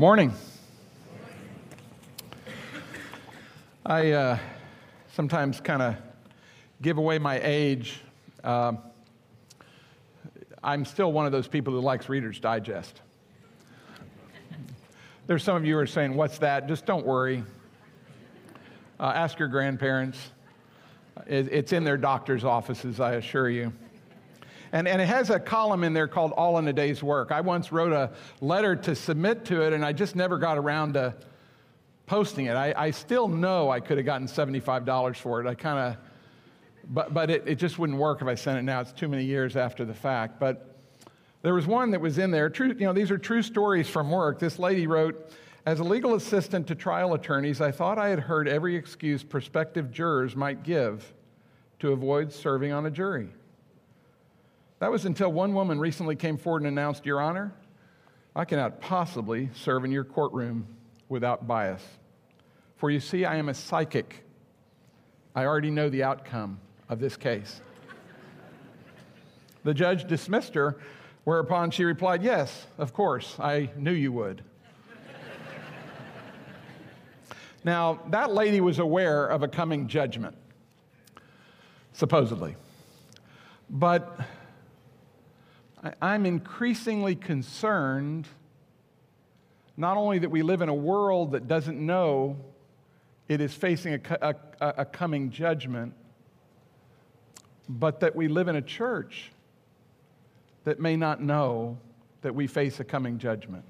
Morning. I uh, sometimes kind of give away my age. Uh, I'm still one of those people who likes Reader's Digest. There's some of you who are saying, What's that? Just don't worry. Uh, ask your grandparents. It's in their doctor's offices, I assure you. And, and it has a column in there called All in a Day's Work. I once wrote a letter to submit to it, and I just never got around to posting it. I, I still know I could have gotten $75 for it. I kind of, but, but it, it just wouldn't work if I sent it now. It's too many years after the fact. But there was one that was in there. True, you know, these are true stories from work. This lady wrote, as a legal assistant to trial attorneys, I thought I had heard every excuse prospective jurors might give to avoid serving on a jury. That was until one woman recently came forward and announced, Your Honor, I cannot possibly serve in your courtroom without bias. For you see, I am a psychic. I already know the outcome of this case. the judge dismissed her, whereupon she replied, Yes, of course, I knew you would. now, that lady was aware of a coming judgment, supposedly. But I'm increasingly concerned not only that we live in a world that doesn't know it is facing a, a, a, coming judgment, but that we live in a church that may not know that we face a coming judgment.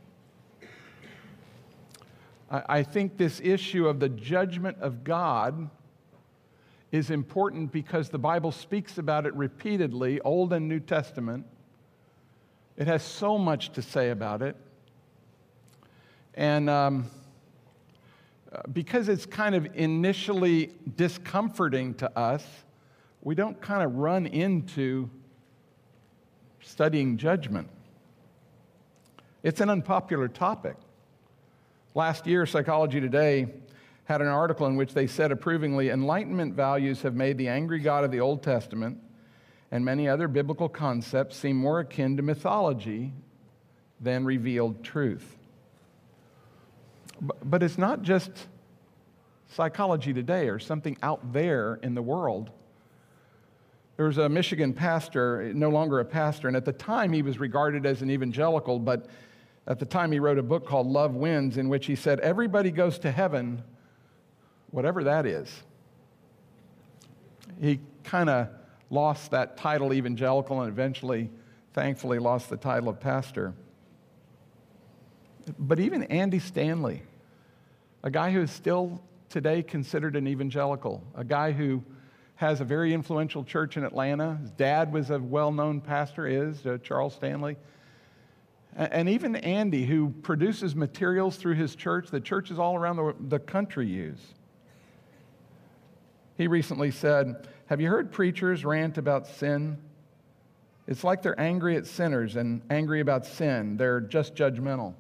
I, I think this issue of the judgment of God is important because the Bible speaks about it repeatedly, Old and New Testament. It has so much to say about it. And um, because it's kind of initially discomforting to us, we don't kind of run into studying judgment. It's an unpopular topic. Last year, Psychology Today had an article in which they said approvingly Enlightenment values have made the angry God of the Old Testament and many other biblical concepts seem more akin to mythology than revealed truth. But it's not just psychology today or something out there in the world. There was a Michigan pastor, no longer a pastor, and at the time he was regarded as an evangelical, but at the time he wrote a book called Love Wins, in which he said, Everybody goes to heaven, whatever that is. He kind of lost that title evangelical and eventually, thankfully, lost the title of pastor. But even Andy Stanley, a guy who is still today considered an evangelical, a guy who has a very influential church in Atlanta. His dad was a well known pastor, is uh, Charles Stanley. And even Andy, who produces materials through his church that churches all around the, the country use. He recently said, have you heard preachers rant about sin? It's like they're angry at sinners and angry about sin. They're just judgmental.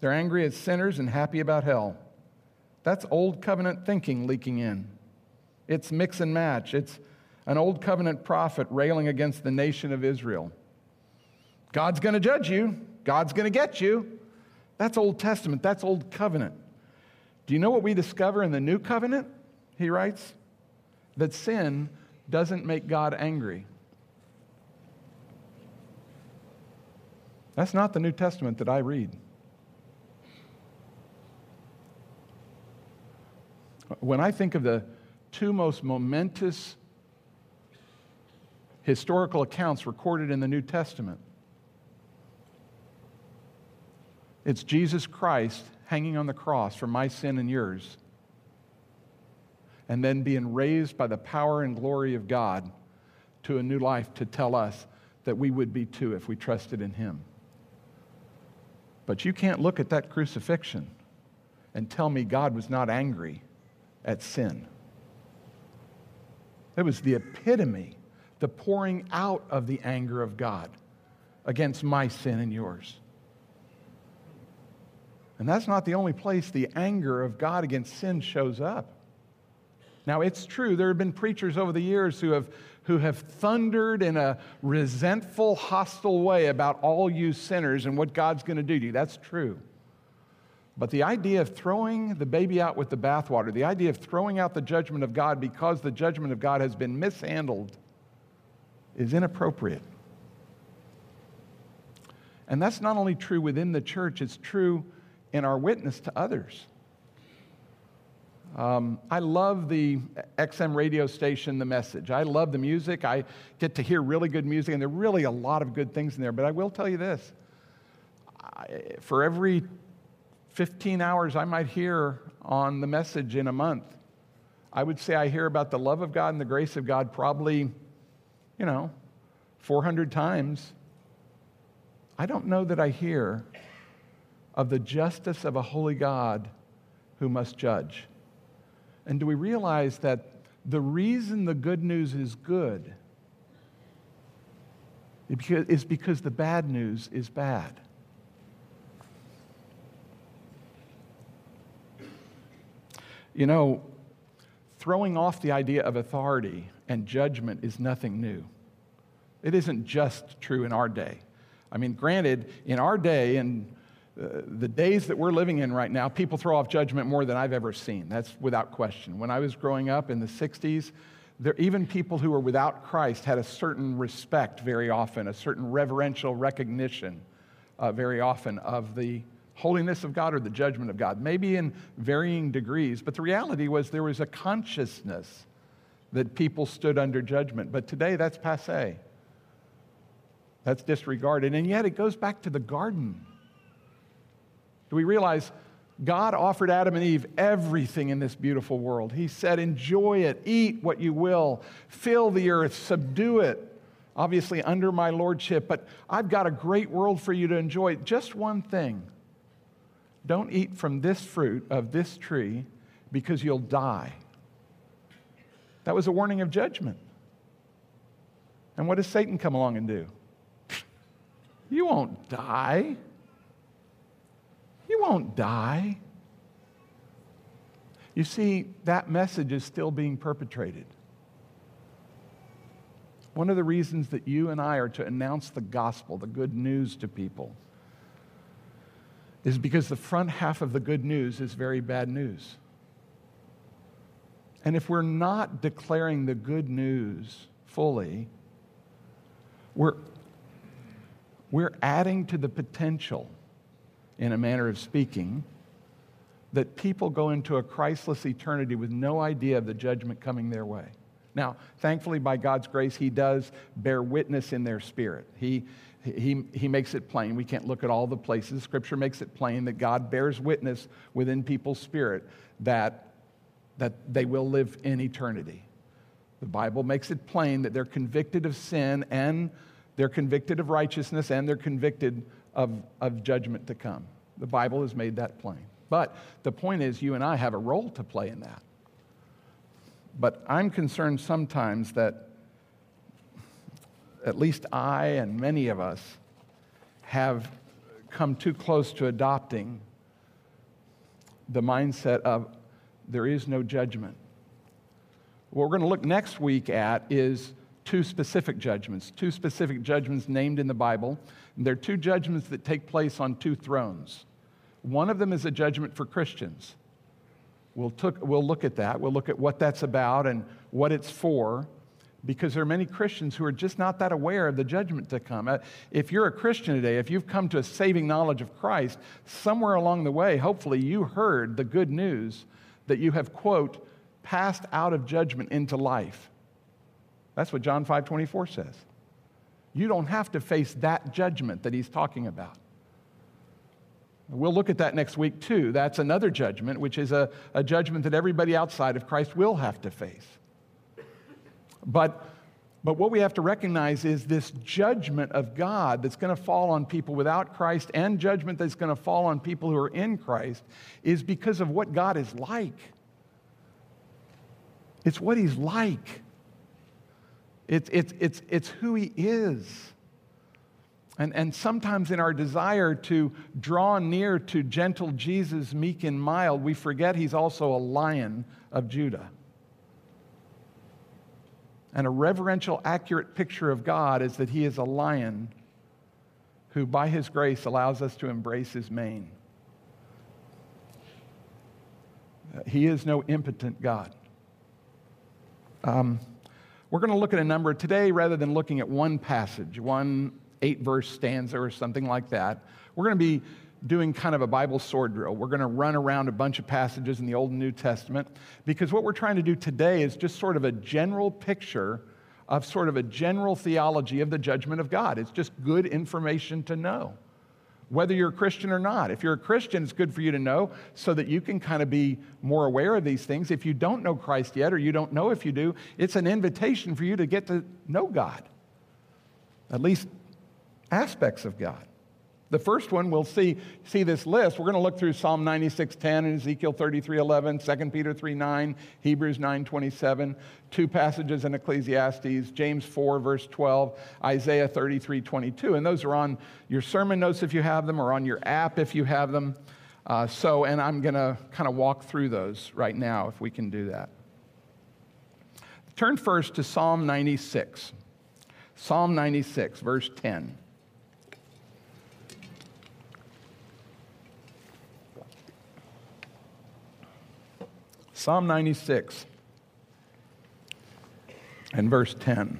They're angry at sinners and happy about hell. That's old covenant thinking leaking in. It's mix and match. It's an old covenant prophet railing against the nation of Israel. God's going to judge you, God's going to get you. That's Old Testament, that's Old Covenant. Do you know what we discover in the New Covenant? He writes that sin doesn't make God angry. That's not the New Testament that I read. When I think of the two most momentous historical accounts recorded in the New Testament, it's Jesus Christ hanging on the cross for my sin and yours and then being raised by the power and glory of God to a new life to tell us that we would be too if we trusted in Him. But you can't look at that crucifixion and tell me God was not angry at sin. It was the epitome, the pouring out of the anger of God against my sin and yours. And that's not the only place the anger of God against sin shows up. Now, it's true, there have been preachers over the years who have, who have thundered in a resentful, hostile way about all you sinners and what God's going to do to you. That's true. But the idea of throwing the baby out with the bathwater, the idea of throwing out the judgment of God because the judgment of God has been mishandled, is inappropriate. And that's not only true within the church, it's true in our witness to others. Um, I love the XM radio station, The Message. I love the music. I get to hear really good music, and there are really a lot of good things in there. But I will tell you this I, for every 15 hours I might hear on The Message in a month, I would say I hear about the love of God and the grace of God probably, you know, 400 times. I don't know that I hear of the justice of a holy God who must judge. And do we realize that the reason the good news is good is because the bad news is bad? You know, throwing off the idea of authority and judgment is nothing new. It isn't just true in our day. I mean, granted, in our day and uh, the days that we're living in right now, people throw off judgment more than I've ever seen. That's without question. When I was growing up in the 60s, there, even people who were without Christ had a certain respect very often, a certain reverential recognition uh, very often of the holiness of God or the judgment of God, maybe in varying degrees. But the reality was there was a consciousness that people stood under judgment. But today, that's passe. That's disregarded. And yet, it goes back to the garden. We realize God offered Adam and Eve everything in this beautiful world? He said, Enjoy it, eat what you will, fill the earth, subdue it, obviously under my lordship, but I've got a great world for you to enjoy. Just one thing don't eat from this fruit of this tree because you'll die. That was a warning of judgment. And what does Satan come along and do? You won't die. You won't die. You see, that message is still being perpetrated. One of the reasons that you and I are to announce the gospel, the good news to people, is because the front half of the good news is very bad news. And if we're not declaring the good news fully, we're, we're adding to the potential in a manner of speaking, that people go into a Christless eternity with no idea of the judgment coming their way. Now, thankfully, by God's grace, He does bear witness in their spirit. He, he, he makes it plain. We can't look at all the places. Scripture makes it plain that God bears witness within people's spirit that, that they will live in eternity. The Bible makes it plain that they're convicted of sin and they're convicted of righteousness and they're convicted of, of judgment to come. The Bible has made that plain. But the point is, you and I have a role to play in that. But I'm concerned sometimes that at least I and many of us have come too close to adopting the mindset of there is no judgment. What we're going to look next week at is two specific judgments, two specific judgments named in the Bible. And they're two judgments that take place on two thrones. One of them is a judgment for Christians. We'll, took, we'll look at that. We'll look at what that's about and what it's for, because there are many Christians who are just not that aware of the judgment to come. Uh, if you're a Christian today, if you've come to a saving knowledge of Christ, somewhere along the way, hopefully you heard the good news that you have, quote, passed out of judgment into life. That's what John 5 24 says. You don't have to face that judgment that he's talking about. We'll look at that next week too. That's another judgment, which is a, a judgment that everybody outside of Christ will have to face. But, but what we have to recognize is this judgment of God that's going to fall on people without Christ and judgment that's going to fall on people who are in Christ is because of what God is like. It's what he's like. It's, it's, it's, it's who he is. And, and sometimes in our desire to draw near to gentle Jesus, meek and mild, we forget he's also a lion of Judah. And a reverential, accurate picture of God is that he is a lion who, by his grace, allows us to embrace his mane. He is no impotent God. Um, we're going to look at a number today rather than looking at one passage, one eight verse stanza or something like that. We're going to be doing kind of a Bible sword drill. We're going to run around a bunch of passages in the Old and New Testament because what we're trying to do today is just sort of a general picture of sort of a general theology of the judgment of God. It's just good information to know whether you're a Christian or not. If you're a Christian, it's good for you to know so that you can kind of be more aware of these things. If you don't know Christ yet, or you don't know if you do, it's an invitation for you to get to know God, at least aspects of God. The first one, we'll see, see this list. We're going to look through Psalm 96.10 and Ezekiel 33.11, 2 Peter 3.9, Hebrews 9.27, two passages in Ecclesiastes, James 4, verse 12, Isaiah 33.22. And those are on your sermon notes if you have them, or on your app if you have them. Uh, so, and I'm going to kind of walk through those right now if we can do that. Turn first to Psalm 96. Psalm 96, verse 10. Psalm 96 and verse 10.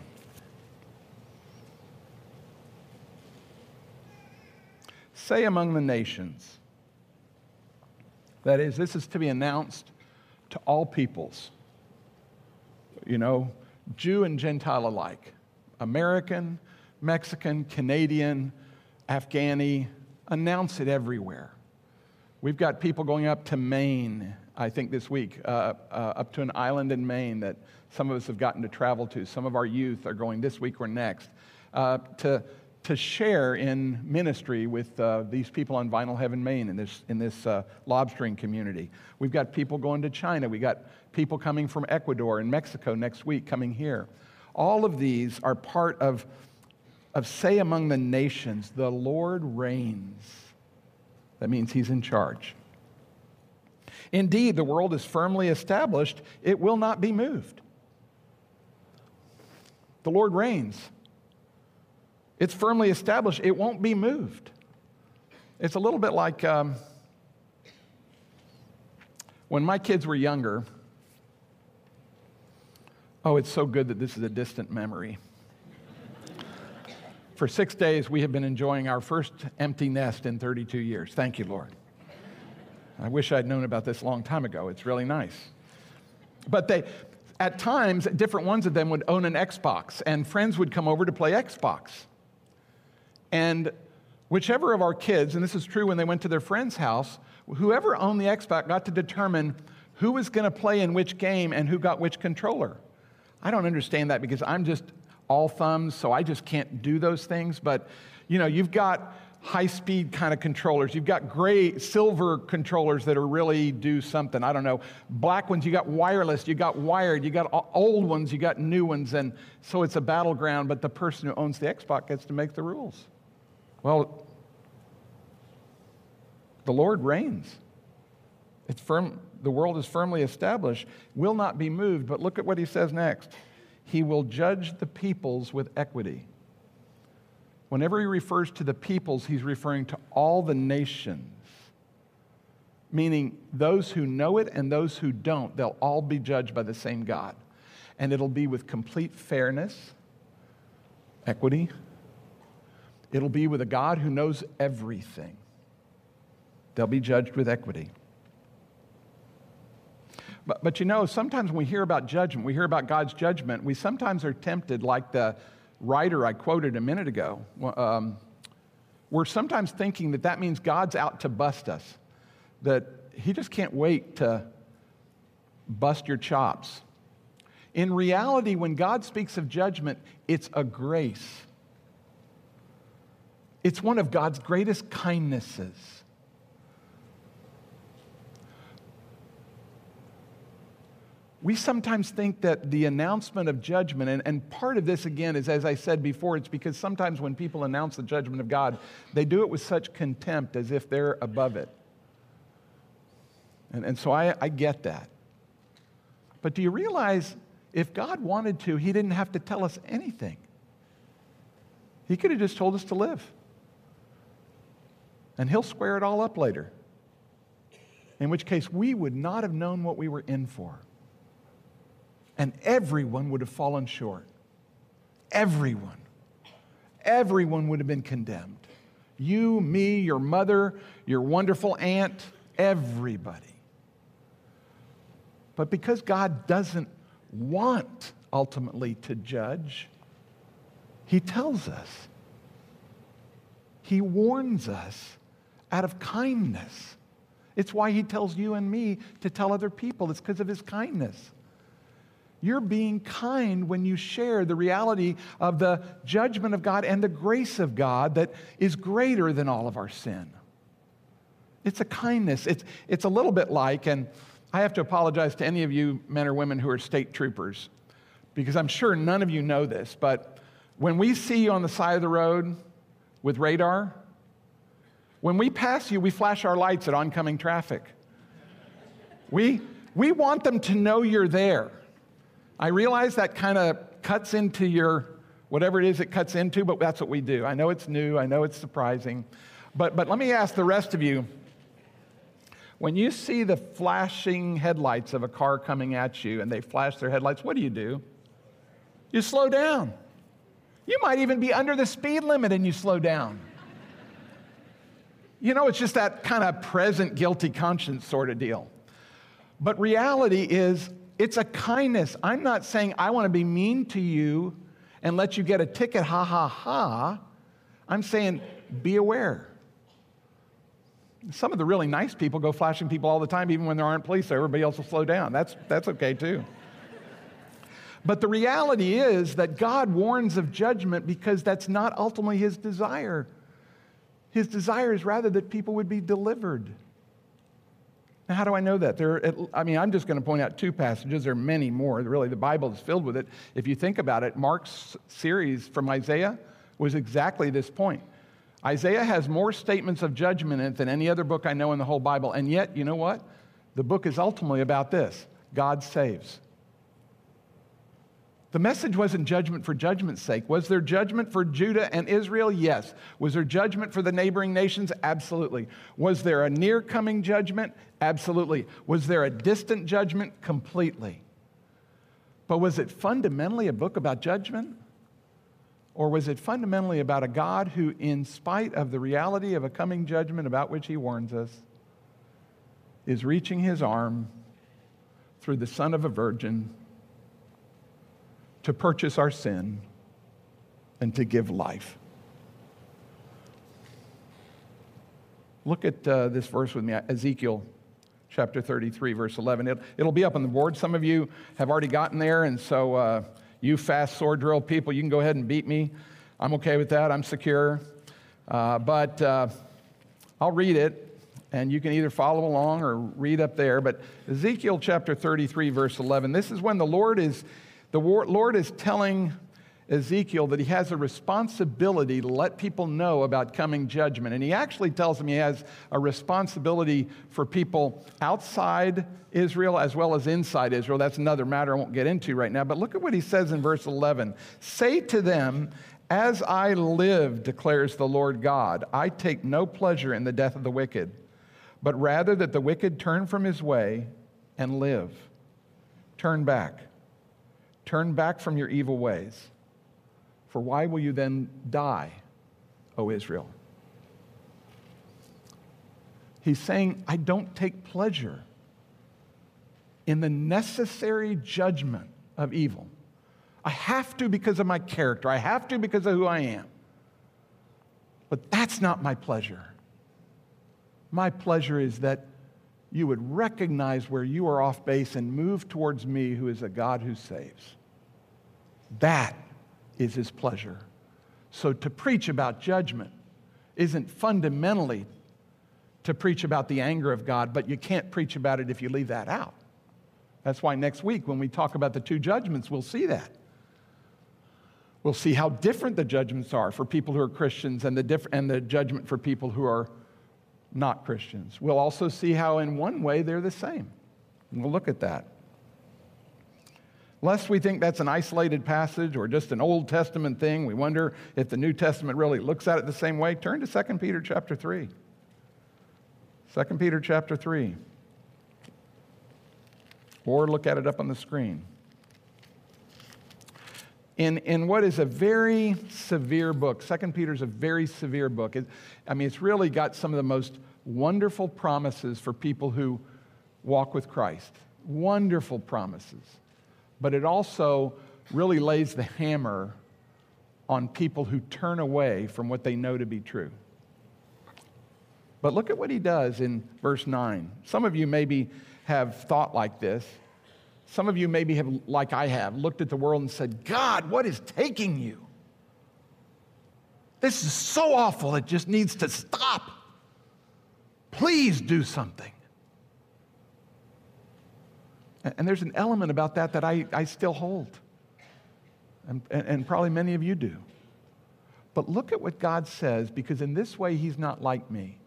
Say among the nations, that is, this is to be announced to all peoples, you know, Jew and Gentile alike, American, Mexican, Canadian, Afghani, announce it everywhere. We've got people going up to Maine I think, this week, uh, uh, up to an island in Maine that some of us have gotten to travel to. Some of our youth are going this week or next uh, to, to share in ministry with uh, these people on Vinalhaven, Maine, in this, in this uh, lobstering community. We've got people going to China. We've got people coming from Ecuador and Mexico next week coming here. All of these are part of, of say among the nations, the Lord reigns. That means he's in charge. Indeed, the world is firmly established, it will not be moved. The Lord reigns. It's firmly established, it won't be moved. It's a little bit like um, when my kids were younger. Oh, it's so good that this is a distant memory. For six days, we have been enjoying our first empty nest in 32 years. Thank you, Lord. I wish I'd known about this a long time ago. It's really nice. But they, at times, different ones of them would own an Xbox, and friends would come over to play Xbox. And whichever of our kids, and this is true when they went to their friend's house, whoever owned the Xbox got to determine who was going to play in which game and who got which controller. I don't understand that because I'm just all thumbs, so I just can't do those things. But, you know, you've got high speed kind of controllers. You've got gray, silver controllers that are really do something. I don't know. Black ones, you got wireless, you got wired, you got old ones, you got new ones. And so it's a battleground, but the person who owns the Xbox gets to make the rules. Well, the Lord reigns. It's firm, the world is firmly established, will not be moved. But look at what he says next. He will judge the peoples with equity. Whenever he refers to the peoples, he's referring to all the nations, meaning those who know it and those who don't, they'll all be judged by the same God. And it'll be with complete fairness, equity. It'll be with a God who knows everything. They'll be judged with equity. But, but you know, sometimes when we hear about judgment, we hear about God's judgment, we sometimes are tempted, like the writer I quoted a minute ago, um, we're sometimes thinking that that means God's out to bust us, that He just can't wait to bust your chops. In reality, when God speaks of judgment, it's a grace. It's one of God's greatest kindnesses. We sometimes think that the announcement of judgment, and, and part of this again is, as I said before, it's because sometimes when people announce the judgment of God, they do it with such contempt as if they're above it. And, and so I, I get that. But do you realize if God wanted to, He didn't have to tell us anything. He could have just told us to live. And He'll square it all up later. In which case, we would not have known what we were in for. And everyone would have fallen short. Everyone. Everyone would have been condemned. You, me, your mother, your wonderful aunt, everybody. But because God doesn't want ultimately to judge, He tells us. He warns us out of kindness. It's why He tells you and me to tell other people. It's because of His kindness. You're being kind when you share the reality of the judgment of God and the grace of God that is greater than all of our sin. It's a kindness. It's, it's a little bit like, and I have to apologize to any of you men or women who are state troopers, because I'm sure none of you know this, but when we see you on the side of the road with radar, when we pass you, we flash our lights at oncoming traffic. We, we want them to know you're there. I realize that kind of cuts into your whatever it is it cuts into, but that's what we do. I know it's new, I know it's surprising. But, but let me ask the rest of you when you see the flashing headlights of a car coming at you and they flash their headlights, what do you do? You slow down. You might even be under the speed limit and you slow down. You know, it's just that kind of present guilty conscience sort of deal. But reality is, it's a kindness. I'm not saying I want to be mean to you and let you get a ticket, ha ha ha. I'm saying be aware. Some of the really nice people go flashing people all the time, even when there aren't police there. Everybody else will slow down. That's, that's okay too. But the reality is that God warns of judgment because that's not ultimately his desire. His desire is rather that people would be delivered. Now, how do I know that? There, I mean, I'm just going to point out two passages. There are many more. Really, the Bible is filled with it. If you think about it, Mark's series from Isaiah was exactly this point. Isaiah has more statements of judgment in it than any other book I know in the whole Bible. And yet, you know what? The book is ultimately about this God saves. The message wasn't judgment for judgment's sake. Was there judgment for Judah and Israel? Yes. Was there judgment for the neighboring nations? Absolutely. Was there a near coming judgment? Absolutely. Was there a distant judgment? Completely. But was it fundamentally a book about judgment? Or was it fundamentally about a God who, in spite of the reality of a coming judgment about which he warns us, is reaching his arm through the Son of a Virgin to purchase our sin and to give life. Look at uh, this verse with me, Ezekiel chapter 33, verse 11. It, will be up on the board. Some of you have already gotten there, and so uh, you fast sword drill people, you can go ahead and beat me. I'm okay with that, I'm secure. Uh, but uh, I'll read it, and you can either follow along or read up there. But Ezekiel chapter 33, verse 11, this is when the Lord is the Lord is telling Ezekiel that he has a responsibility to let people know about coming judgment. And he actually tells him he has a responsibility for people outside Israel as well as inside Israel. That's another matter I won't get into right now. But look at what he says in verse 11 Say to them, As I live, declares the Lord God, I take no pleasure in the death of the wicked, but rather that the wicked turn from his way and live. Turn back. Turn back from your evil ways. For why will you then die, O Israel? He's saying, I don't take pleasure in the necessary judgment of evil. I have to because of my character, I have to because of who I am. But that's not my pleasure. My pleasure is that you would recognize where you are off base and move towards me, who is a God who saves. That is his pleasure. So to preach about judgment isn't fundamentally to preach about the anger of God, but you can't preach about it if you leave that out. That's why next week, when we talk about the two judgments, we'll see that. We'll see how different the judgments are for people who are Christians and the, diff- and the judgment for people who are not Christians. We'll also see how, in one way, they're the same. We'll look at that. Lest we think that's an isolated passage or just an Old Testament thing, we wonder if the New Testament really looks at it the same way. Turn to 2 Peter chapter 3. 2 Peter chapter 3. Or look at it up on the screen. In, in what is a very severe book, 2 Peter is a very severe book. It, I mean, it's really got some of the most wonderful promises for people who walk with Christ. Wonderful promises but it also really lays the hammer on people who turn away from what they know to be true. But look at what he does in verse 9. Some of you maybe have thought like this. Some of you maybe have, like I have, looked at the world and said, God, what is taking you? This is so awful, it just needs to stop. Please do something. And there's an element about that that I, I still hold. And, and probably many of you do. But look at what God says, because in this way, He's not like me.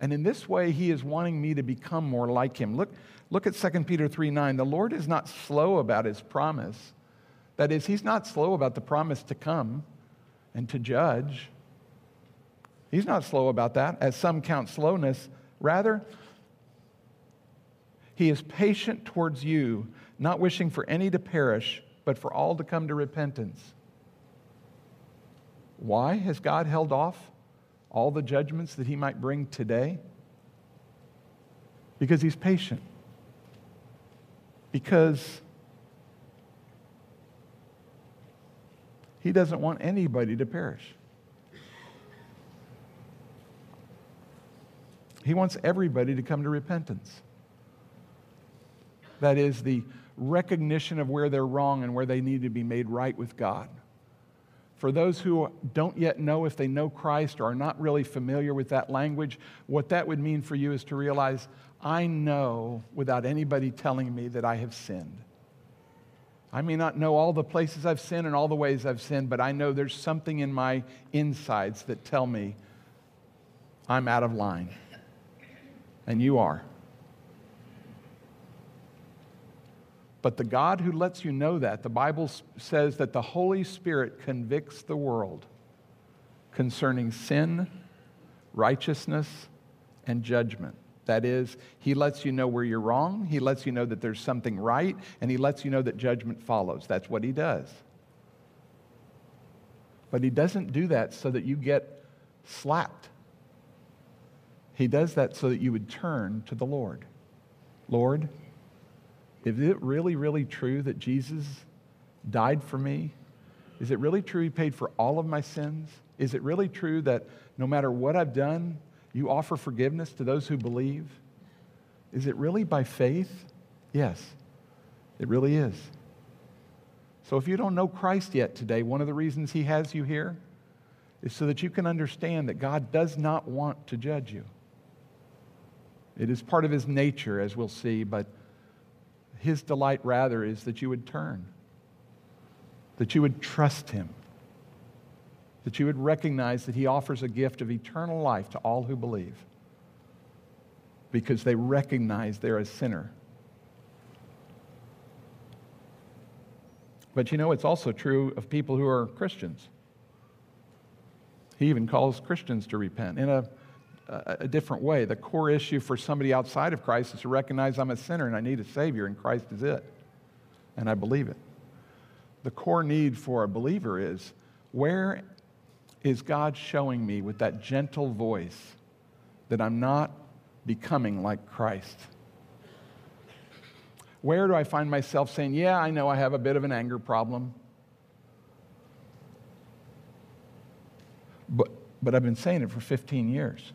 And in this way, He is wanting me to become more like Him. Look, look at 2 Peter 3 9. The Lord is not slow about His promise. That is, He's not slow about the promise to come and to judge. He's not slow about that, as some count slowness. Rather, he is patient towards you, not wishing for any to perish, but for all to come to repentance. Why has God held off all the judgments that he might bring today? Because he's patient. Because he doesn't want anybody to perish. He wants everybody to come to repentance. That is the recognition of where they're wrong and where they need to be made right with God. For those who don't yet know if they know Christ or are not really familiar with that language, what that would mean for you is to realize I know without anybody telling me that I have sinned. I may not know all the places I've sinned and all the ways I've sinned, but I know there's something in my insides that tell me I'm out of line. And you are. But the God who lets you know that, the Bible says that the Holy Spirit convicts the world concerning sin, righteousness, and judgment. That is, He lets you know where you're wrong, He lets you know that there's something right, and He lets you know that judgment follows. That's what He does. But He doesn't do that so that you get slapped. He does that so that you would turn to the Lord. Lord, is it really, really true that Jesus died for me? Is it really true he paid for all of my sins? Is it really true that no matter what I've done, you offer forgiveness to those who believe? Is it really by faith? Yes, it really is. So if you don't know Christ yet today, one of the reasons he has you here is so that you can understand that God does not want to judge you. It is part of his nature, as we'll see, but his delight, rather, is that you would turn, that you would trust Him, that you would recognize that He offers a gift of eternal life to all who believe because they recognize they're a sinner. But you know, it's also true of people who are Christians. He even calls Christians to repent in a a different way. The core issue for somebody outside of Christ is to recognize I'm a sinner and I need a Savior, and Christ is it. And I believe it. The core need for a believer is where is God showing me with that gentle voice that I'm not becoming like Christ? Where do I find myself saying, Yeah, I know I have a bit of an anger problem, but, but I've been saying it for 15 years?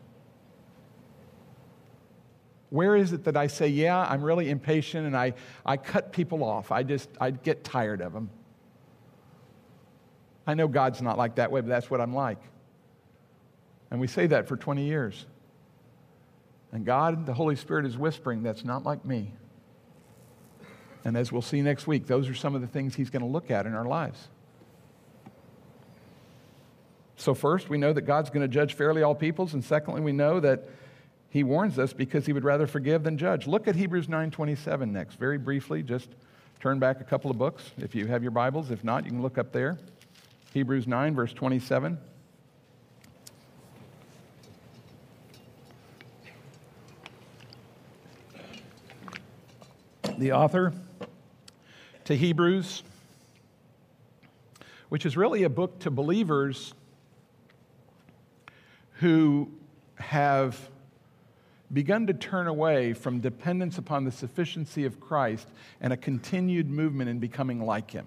Where is it that I say, yeah, I'm really impatient and I, I cut people off? I just, I get tired of them. I know God's not like that way, but that's what I'm like. And we say that for 20 years. And God, the Holy Spirit, is whispering, that's not like me. And as we'll see next week, those are some of the things He's going to look at in our lives. So, first, we know that God's going to judge fairly all peoples. And secondly, we know that he warns us because he would rather forgive than judge. Look at Hebrews 9:27 next, very briefly, just turn back a couple of books if you have your Bibles. If not, you can look up there. Hebrews 9, verse 27. The author to Hebrews, which is really a book to believers who have begun to turn away from dependence upon the sufficiency of Christ and a continued movement in becoming like Him.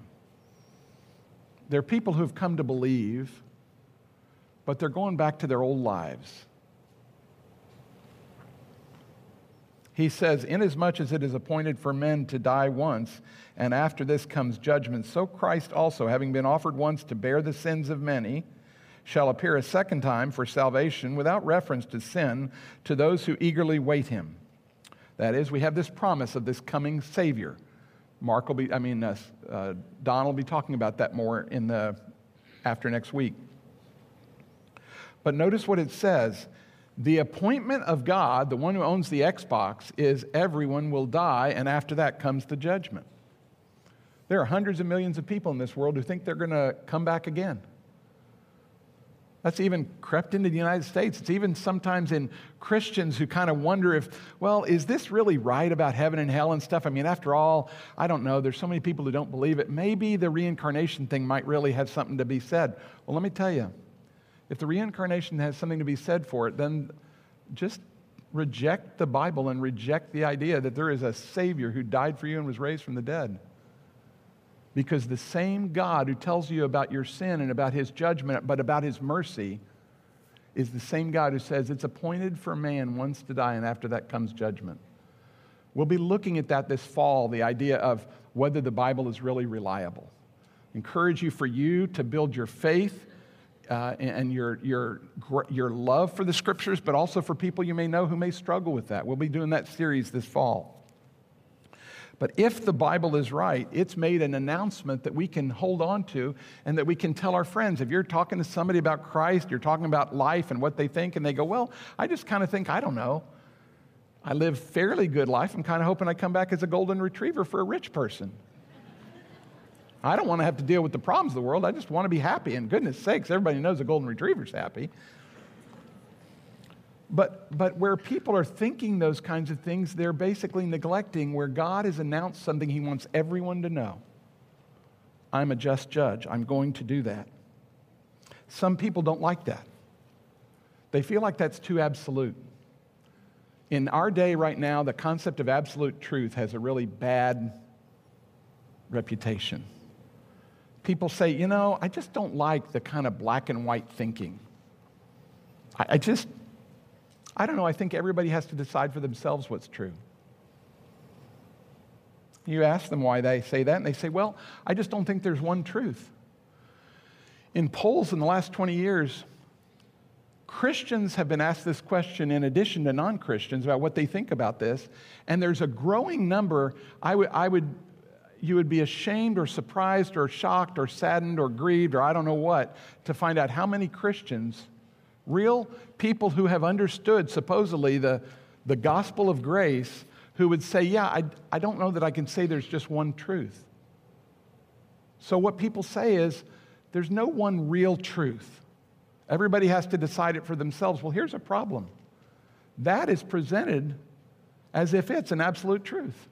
There are people who have come to believe, but they're going back to their old lives. He says, Inasmuch as it is appointed for men to die once, and after this comes judgment, so Christ also, having been offered once to bear the sins of many, shall appear a second time for salvation without reference to sin to those who eagerly wait him. That is, we have this promise of this coming Savior. Mark will be, I mean, uh, uh, Don will be talking about that more in the after next week. But notice what it says. The appointment of God, the one who owns the Xbox, is everyone will die, and after that comes the judgment. There are hundreds of millions of people in this world who think they're going to come back again. That's even crept into the United States. It's even sometimes in Christians who kind of wonder if, well, is this really right about heaven and hell and stuff? I mean, after all, I don't know. There's so many people who don't believe it. Maybe the reincarnation thing might really have something to be said. Well, let me tell you if the reincarnation has something to be said for it, then just reject the Bible and reject the idea that there is a Savior who died for you and was raised from the dead. Because the same God who tells you about your sin and about his judgment, but about his mercy, is the same God who says it's appointed for man once to die, and after that comes judgment. We'll be looking at that this fall, the idea of whether the Bible is really reliable. Encourage you for you to build your faith uh, and your, your, your love for the scriptures, but also for people you may know who may struggle with that. We'll be doing that series this fall. But if the Bible is right, it's made an announcement that we can hold on to and that we can tell our friends. If you're talking to somebody about Christ, you're talking about life and what they think, and they go, Well, I just kind of think, I don't know. I live fairly good life. I'm kind of hoping I come back as a golden retriever for a rich person. I don't want to have to deal with the problems of the world. I just want to be happy. And goodness sakes, everybody knows a golden retriever's happy. But, but where people are thinking those kinds of things, they're basically neglecting where God has announced something He wants everyone to know. I'm a just judge. I'm going to do that. Some people don't like that. They feel like that's too absolute. In our day right now, the concept of absolute truth has a really bad reputation. People say, you know, I just don't like the kind of black and white thinking. I, I just, I don't know, I think everybody has to decide for themselves what's true. You ask them why they say that, and they say, Well, I just don't think there's one truth. In polls in the last 20 years, Christians have been asked this question in addition to non Christians about what they think about this, and there's a growing number. I would, I would, you would be ashamed or surprised or shocked or saddened or grieved or I don't know what to find out how many Christians real people who have understood supposedly the, the gospel of grace who would say, Yeah, I, I don't know that I can say there's just one truth. So, what people say is, there's no one real truth. Everybody has to decide it for themselves. Well, here's a problem that is presented as if it's an absolute truth.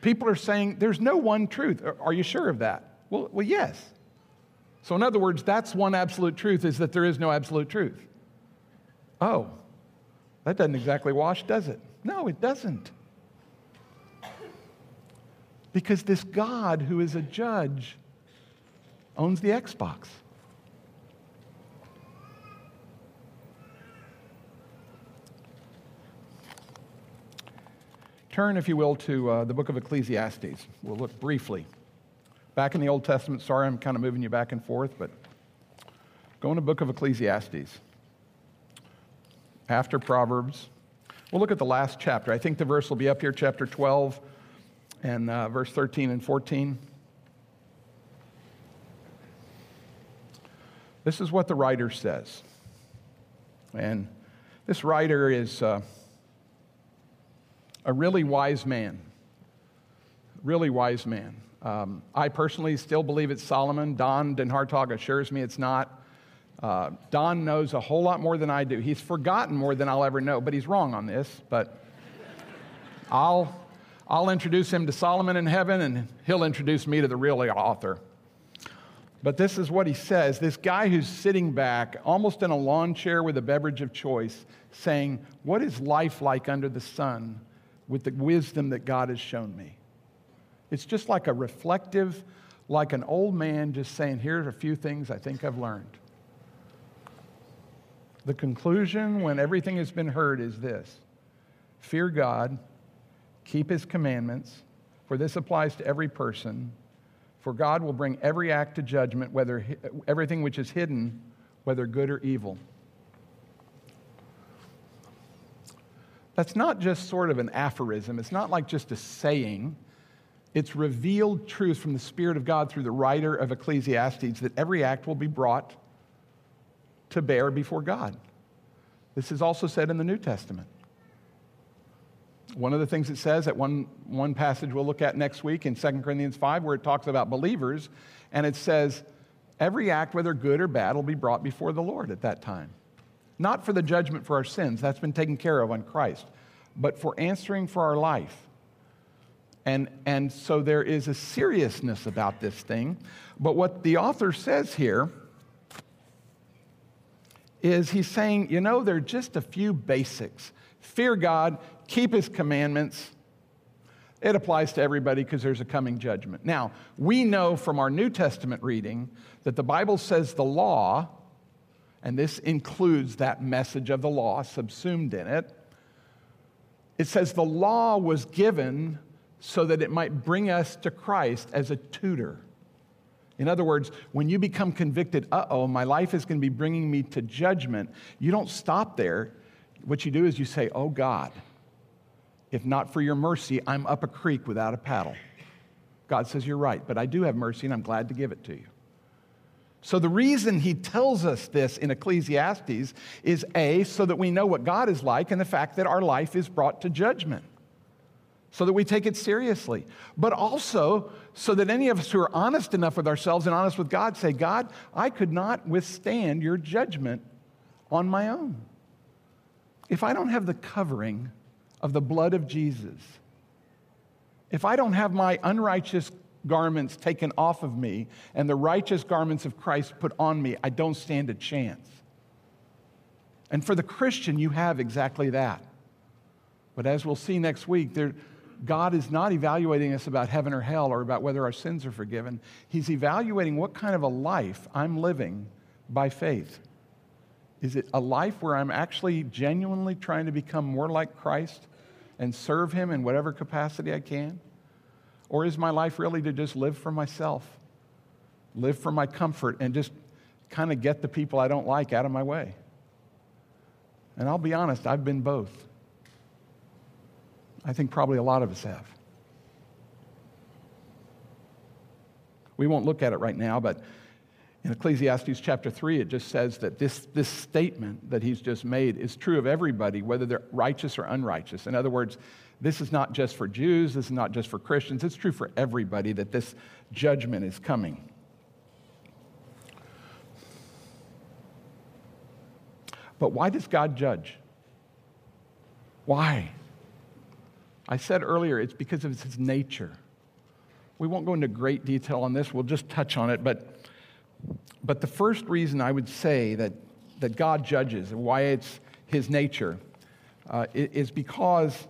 People are saying there's no one truth. Are you sure of that? Well, well yes. So, in other words, that's one absolute truth is that there is no absolute truth. Oh, that doesn't exactly wash, does it? No, it doesn't. Because this God who is a judge owns the Xbox. Turn, if you will, to uh, the book of Ecclesiastes. We'll look briefly Back in the Old Testament, sorry I'm kind of moving you back and forth, but go in the book of Ecclesiastes. After Proverbs, we'll look at the last chapter. I think the verse will be up here, chapter 12 and uh, verse 13 and 14. This is what the writer says. And this writer is uh, a really wise man. really wise man. Um, I personally still believe it's Solomon. Don Den Hartog assures me it's not. Uh, Don knows a whole lot more than I do. He's forgotten more than I'll ever know, but he's wrong on this. But I'll, I'll introduce him to Solomon in heaven, and he'll introduce me to the real author. But this is what he says this guy who's sitting back, almost in a lawn chair with a beverage of choice, saying, What is life like under the sun with the wisdom that God has shown me? It's just like a reflective, like an old man just saying, Here's a few things I think I've learned. The conclusion, when everything has been heard, is this fear God, keep his commandments, for this applies to every person. For God will bring every act to judgment, whether everything which is hidden, whether good or evil. That's not just sort of an aphorism. It's not like just a saying. It's revealed truth from the Spirit of God through the writer of Ecclesiastes that every act will be brought to bear before God. This is also said in the New Testament. One of the things it says at one, one passage we'll look at next week in 2 Corinthians 5, where it talks about believers, and it says, Every act, whether good or bad, will be brought before the Lord at that time. Not for the judgment for our sins, that's been taken care of on Christ, but for answering for our life. And, and so there is a seriousness about this thing. But what the author says here is he's saying, you know, there are just a few basics. Fear God, keep his commandments. It applies to everybody because there's a coming judgment. Now, we know from our New Testament reading that the Bible says the law, and this includes that message of the law subsumed in it, it says the law was given so that it might bring us to Christ as a tutor. In other words, when you become convicted, uh oh, my life is going to be bringing me to judgment, you don't stop there. What you do is you say, oh God, if not for your mercy, I'm up a creek without a paddle. God says, You're right, but I do have mercy and I'm glad to give it to you. So, the reason he tells us this in Ecclesiastes is A, so that we know what God is like and the fact that our life is brought to judgment so that we take it seriously. But also so that any of us who are honest enough with ourselves and honest with God say, God, I could not withstand your judgment on my own. If I don't have the covering of the blood of Jesus, if I don't have my unrighteous garments taken off of me and the righteous garments of Christ put on me, I don't stand a chance. And for the Christian, you have exactly that. But as we'll see next week, there, God is not evaluating us about heaven or hell or about whether our sins are forgiven. He's evaluating what kind of a life I'm living by faith. Is it a life where I'm actually genuinely trying to become more like Christ and serve Him in whatever capacity I can? Or is my life really to just live for myself, live for my comfort, and just kind of get the people I don't like out of my way? And I'll be honest, I've been both. I think probably a lot of us have. We won't look at it right now, but in Ecclesiastes chapter 3, it just says that this, this statement that he's just made is true of everybody, whether they're righteous or unrighteous. In other words, this is not just for Jews, this is not just for Christians, it's true for everybody that this judgment is coming. But why does God judge? Why? I said earlier, it's because of his nature. We won't go into great detail on this, we'll just touch on it. But, but the first reason I would say that, that God judges and why it's his nature uh, is because,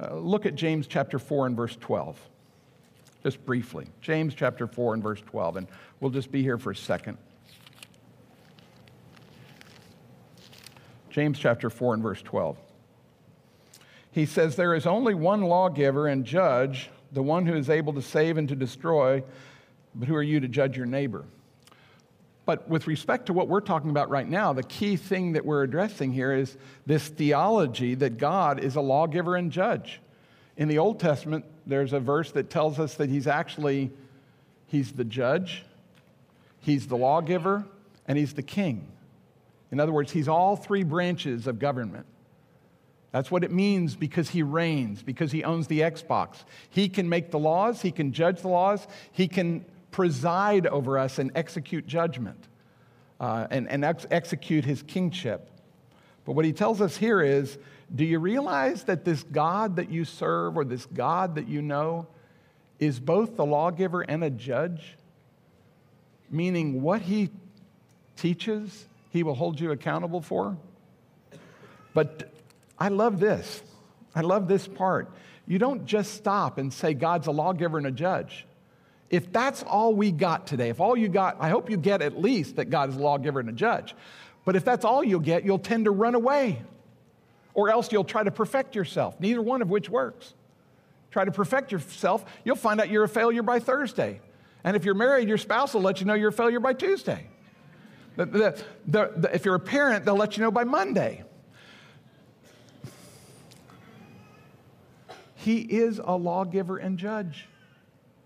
uh, look at James chapter 4 and verse 12. Just briefly. James chapter 4 and verse 12. And we'll just be here for a second. James chapter 4 and verse 12 he says, There is only one lawgiver and judge, the one who is able to save and to destroy, but who are you to judge your neighbor? But with respect to what we're talking about right now, the key thing that we're addressing here is this theology that God is a lawgiver and judge. In the Old Testament, there's a verse that tells us that he's actually he's the judge, he's the lawgiver, and he's the king. In other words, he's all three branches of government. That's what it means because he reigns, because he owns the Xbox. He can make the laws, he can judge the laws, he can preside over us and execute judgment uh, and, and ex- execute his kingship. But what he tells us here is do you realize that this God that you serve or this God that you know is both the lawgiver and a judge? Meaning, what he teaches, he will hold you accountable for. But I love this. I love this part. You don't just stop and say God's a lawgiver and a judge. If that's all we got today, if all you got, I hope you get at least that God is a lawgiver and a judge. But if that's all you'll get, you'll tend to run away. Or else you'll try to perfect yourself, neither one of which works. Try to perfect yourself, you'll find out you're a failure by Thursday. And if you're married, your spouse will let you know you're a failure by Tuesday. The, the, the, if you're a parent, they'll let you know by Monday. He is a lawgiver and judge.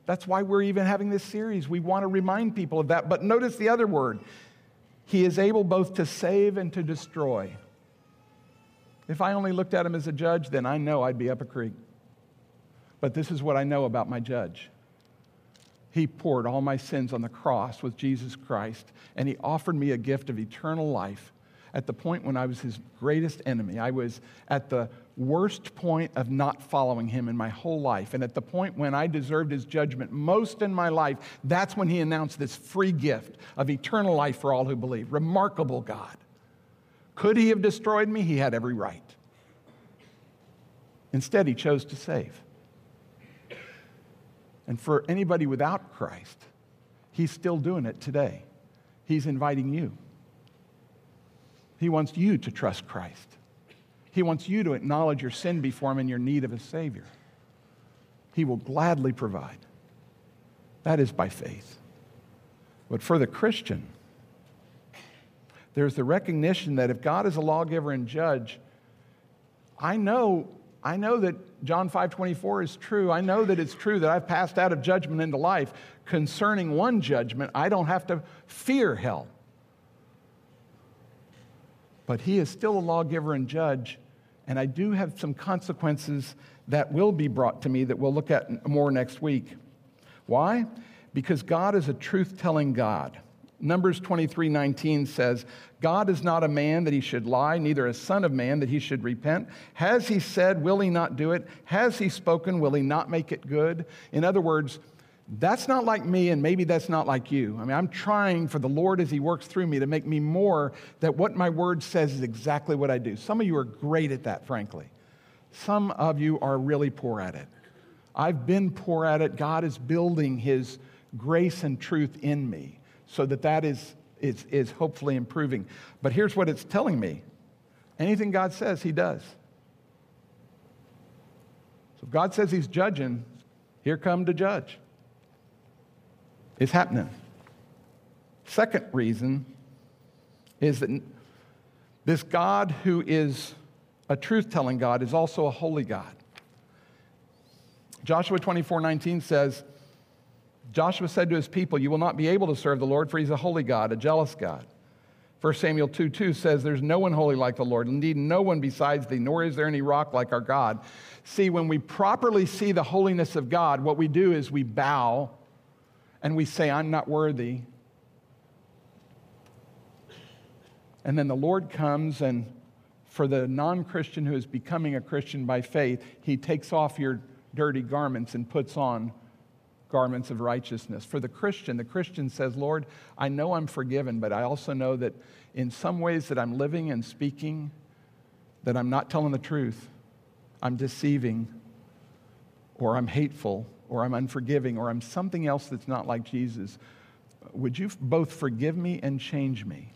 That's why we're even having this series. We want to remind people of that. But notice the other word He is able both to save and to destroy. If I only looked at him as a judge, then I know I'd be up a creek. But this is what I know about my judge. He poured all my sins on the cross with Jesus Christ, and he offered me a gift of eternal life at the point when I was his greatest enemy. I was at the worst point of not following him in my whole life. And at the point when I deserved his judgment most in my life, that's when he announced this free gift of eternal life for all who believe. Remarkable God. Could he have destroyed me? He had every right. Instead, he chose to save. And for anybody without Christ, he's still doing it today. He's inviting you. He wants you to trust Christ. He wants you to acknowledge your sin before Him and your need of a Savior. He will gladly provide. That is by faith. But for the Christian, there's the recognition that if God is a lawgiver and judge, I know, I know that John 5:24 is true. I know that it's true that I've passed out of judgment into life. Concerning one judgment, I don't have to fear hell but he is still a lawgiver and judge. And I do have some consequences that will be brought to me that we'll look at more next week. Why? Because God is a truth telling God. Numbers 23 19 says, God is not a man that he should lie, neither a son of man that he should repent. Has he said, will he not do it? Has he spoken, will he not make it good? In other words, that's not like me, and maybe that's not like you. I mean, I'm trying for the Lord as He works through me to make me more that what my word says is exactly what I do. Some of you are great at that, frankly. Some of you are really poor at it. I've been poor at it. God is building His grace and truth in me so that that is, is, is hopefully improving. But here's what it's telling me anything God says, He does. So if God says He's judging, here come to judge is happening. Second reason is that this God who is a truth telling God is also a holy God. Joshua 24 19 says, Joshua said to his people, You will not be able to serve the Lord, for he's a holy God, a jealous God. 1 Samuel 2 2 says, There's no one holy like the Lord, indeed, no one besides thee, nor is there any rock like our God. See, when we properly see the holiness of God, what we do is we bow and we say, I'm not worthy. And then the Lord comes, and for the non Christian who is becoming a Christian by faith, He takes off your dirty garments and puts on garments of righteousness. For the Christian, the Christian says, Lord, I know I'm forgiven, but I also know that in some ways that I'm living and speaking, that I'm not telling the truth, I'm deceiving, or I'm hateful, or I'm unforgiving, or I'm something else that's not like Jesus, would you both forgive me and change me?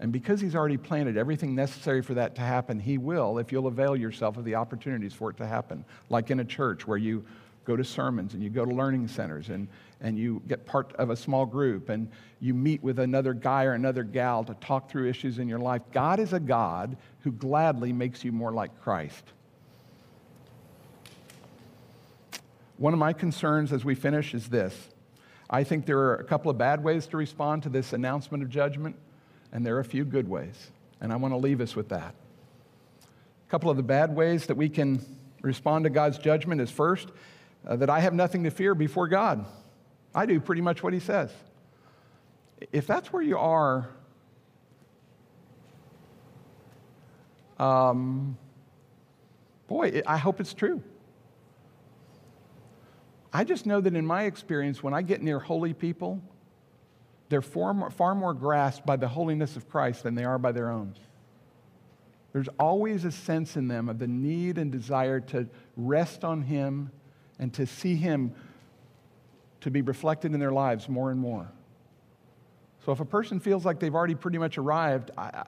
And because he's already planted everything necessary for that to happen, he will if you'll avail yourself of the opportunities for it to happen. Like in a church where you go to sermons and you go to learning centers and, and you get part of a small group and you meet with another guy or another gal to talk through issues in your life. God is a God who gladly makes you more like Christ. One of my concerns as we finish is this. I think there are a couple of bad ways to respond to this announcement of judgment, and there are a few good ways. And I want to leave us with that. A couple of the bad ways that we can respond to God's judgment is first, uh, that I have nothing to fear before God. I do pretty much what He says. If that's where you are, um, boy, I hope it's true. I just know that in my experience, when I get near holy people, they're far more, far more grasped by the holiness of Christ than they are by their own. There's always a sense in them of the need and desire to rest on Him and to see Him to be reflected in their lives more and more. So if a person feels like they've already pretty much arrived, I,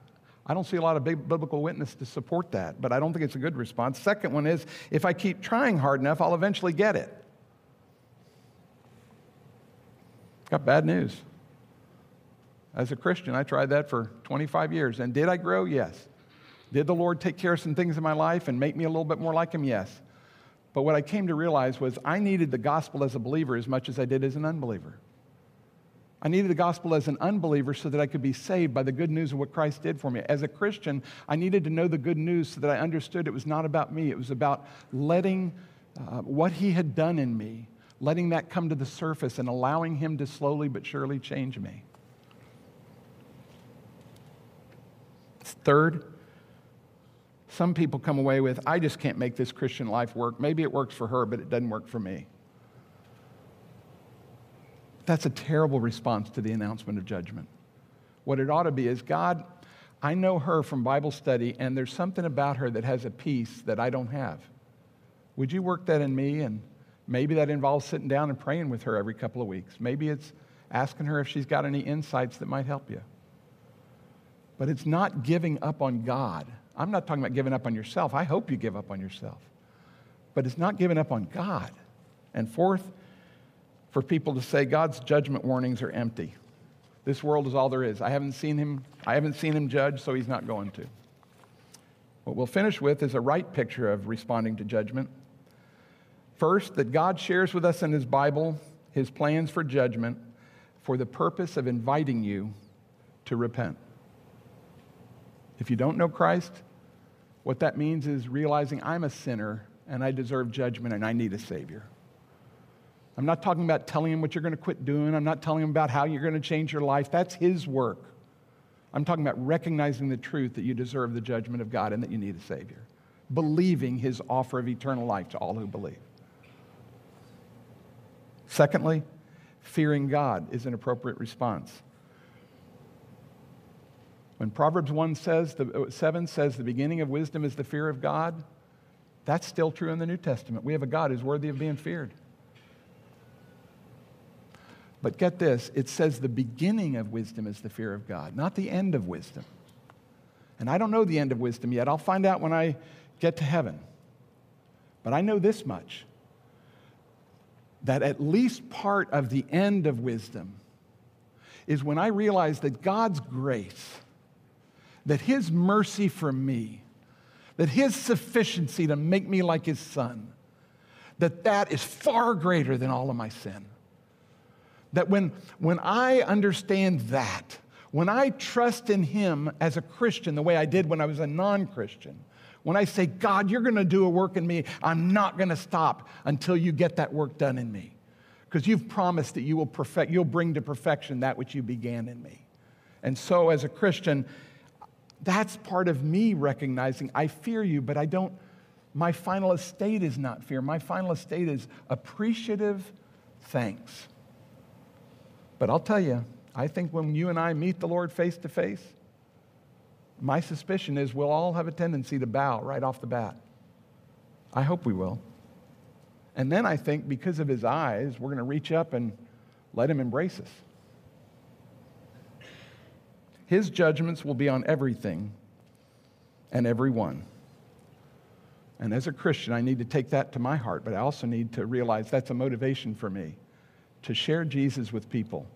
I don't see a lot of biblical witness to support that, but I don't think it's a good response. Second one is if I keep trying hard enough, I'll eventually get it. Got bad news. As a Christian, I tried that for 25 years. And did I grow? Yes. Did the Lord take care of some things in my life and make me a little bit more like Him? Yes. But what I came to realize was I needed the gospel as a believer as much as I did as an unbeliever. I needed the gospel as an unbeliever so that I could be saved by the good news of what Christ did for me. As a Christian, I needed to know the good news so that I understood it was not about me. It was about letting uh, what He had done in me, letting that come to the surface and allowing Him to slowly but surely change me. Third, some people come away with, I just can't make this Christian life work. Maybe it works for her, but it doesn't work for me. That's a terrible response to the announcement of judgment. What it ought to be is God, I know her from Bible study, and there's something about her that has a peace that I don't have. Would you work that in me? And maybe that involves sitting down and praying with her every couple of weeks. Maybe it's asking her if she's got any insights that might help you. But it's not giving up on God. I'm not talking about giving up on yourself. I hope you give up on yourself. But it's not giving up on God. And fourth, for people to say God's judgment warnings are empty. This world is all there is. I haven't seen him, I haven't seen him judge, so he's not going to. What we'll finish with is a right picture of responding to judgment. First, that God shares with us in his Bible his plans for judgment for the purpose of inviting you to repent. If you don't know Christ, what that means is realizing I'm a sinner and I deserve judgment and I need a Savior. I'm not talking about telling him what you're going to quit doing. I'm not telling him about how you're going to change your life. That's his work. I'm talking about recognizing the truth that you deserve the judgment of God and that you need a Savior. Believing his offer of eternal life to all who believe. Secondly, fearing God is an appropriate response. When Proverbs 1 says, the, uh, 7 says the beginning of wisdom is the fear of God, that's still true in the New Testament. We have a God who's worthy of being feared. But get this it says the beginning of wisdom is the fear of God, not the end of wisdom. And I don't know the end of wisdom yet. I'll find out when I get to heaven. But I know this much that at least part of the end of wisdom is when I realize that God's grace that His mercy for me, that His sufficiency to make me like His Son, that that is far greater than all of my sin. That when, when I understand that, when I trust in Him as a Christian the way I did when I was a non Christian, when I say, God, you're going to do a work in me, I'm not going to stop until you get that work done in me. Because you've promised that you will perfect, you'll bring to perfection that which you began in me. And so, as a Christian, that's part of me recognizing I fear you, but I don't, my final estate is not fear. My final estate is appreciative thanks. But I'll tell you, I think when you and I meet the Lord face to face, my suspicion is we'll all have a tendency to bow right off the bat. I hope we will. And then I think because of his eyes, we're going to reach up and let him embrace us. His judgments will be on everything and everyone. And as a Christian, I need to take that to my heart, but I also need to realize that's a motivation for me to share Jesus with people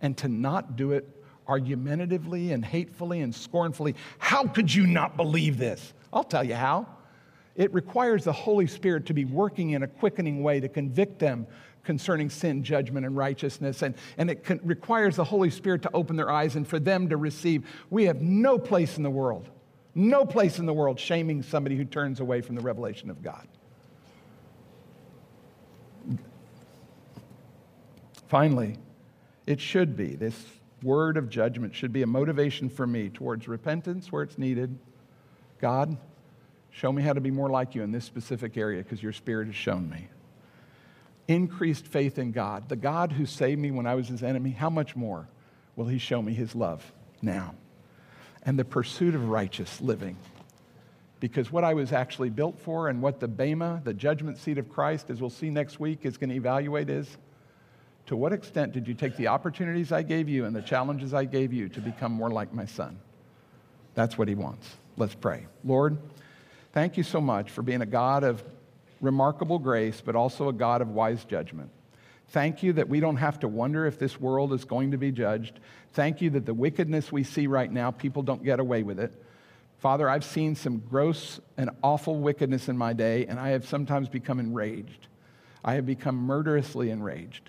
and to not do it argumentatively and hatefully and scornfully. How could you not believe this? I'll tell you how. It requires the Holy Spirit to be working in a quickening way to convict them concerning sin, judgment, and righteousness. And, and it can, requires the Holy Spirit to open their eyes and for them to receive. We have no place in the world No place in the world shaming somebody who turns away from the revelation of God. Finally, it should be, this word of judgment should be a motivation for me towards repentance where it's needed. God, show me how to be more like you in this specific area because your spirit has shown me. Increased faith in God, the God who saved me when I was his enemy, how much more will he show me his love now? And the pursuit of righteous living. Because what I was actually built for and what the Bema, the judgment seat of Christ, as we'll see next week, is going to evaluate is to what extent did you take the opportunities I gave you and the challenges I gave you to become more like my son? That's what he wants. Let's pray. Lord, thank you so much for being a God of remarkable grace, but also a God of wise judgment. Thank you that we don't have to wonder if this world is going to be judged. Thank you that the wickedness we see right now, people don't get away with it. Father, I've seen some gross and awful wickedness in my day, and I have sometimes become enraged. I have become murderously enraged.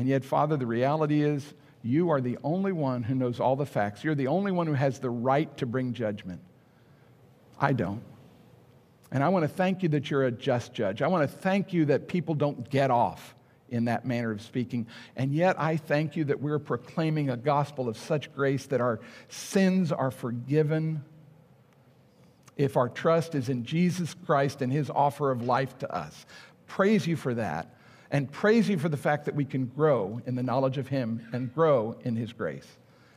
And yet, Father, the reality is you are the only one who knows all the facts. You're the only one who has the right to bring judgment. I don't. And I want to thank you that you're a just judge. I want to thank you that people don't get off in that manner of speaking. And yet, I thank you that we're proclaiming a gospel of such grace that our sins are forgiven if our trust is in Jesus Christ and his offer of life to us. Praise you for that and praise you for the fact that we can grow in the knowledge of Him and grow in His grace.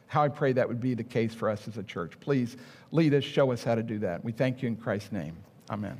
How I pray that would be the case for us as a church. Please lead us, show us how to do that. We thank you in Christ's name. Amen.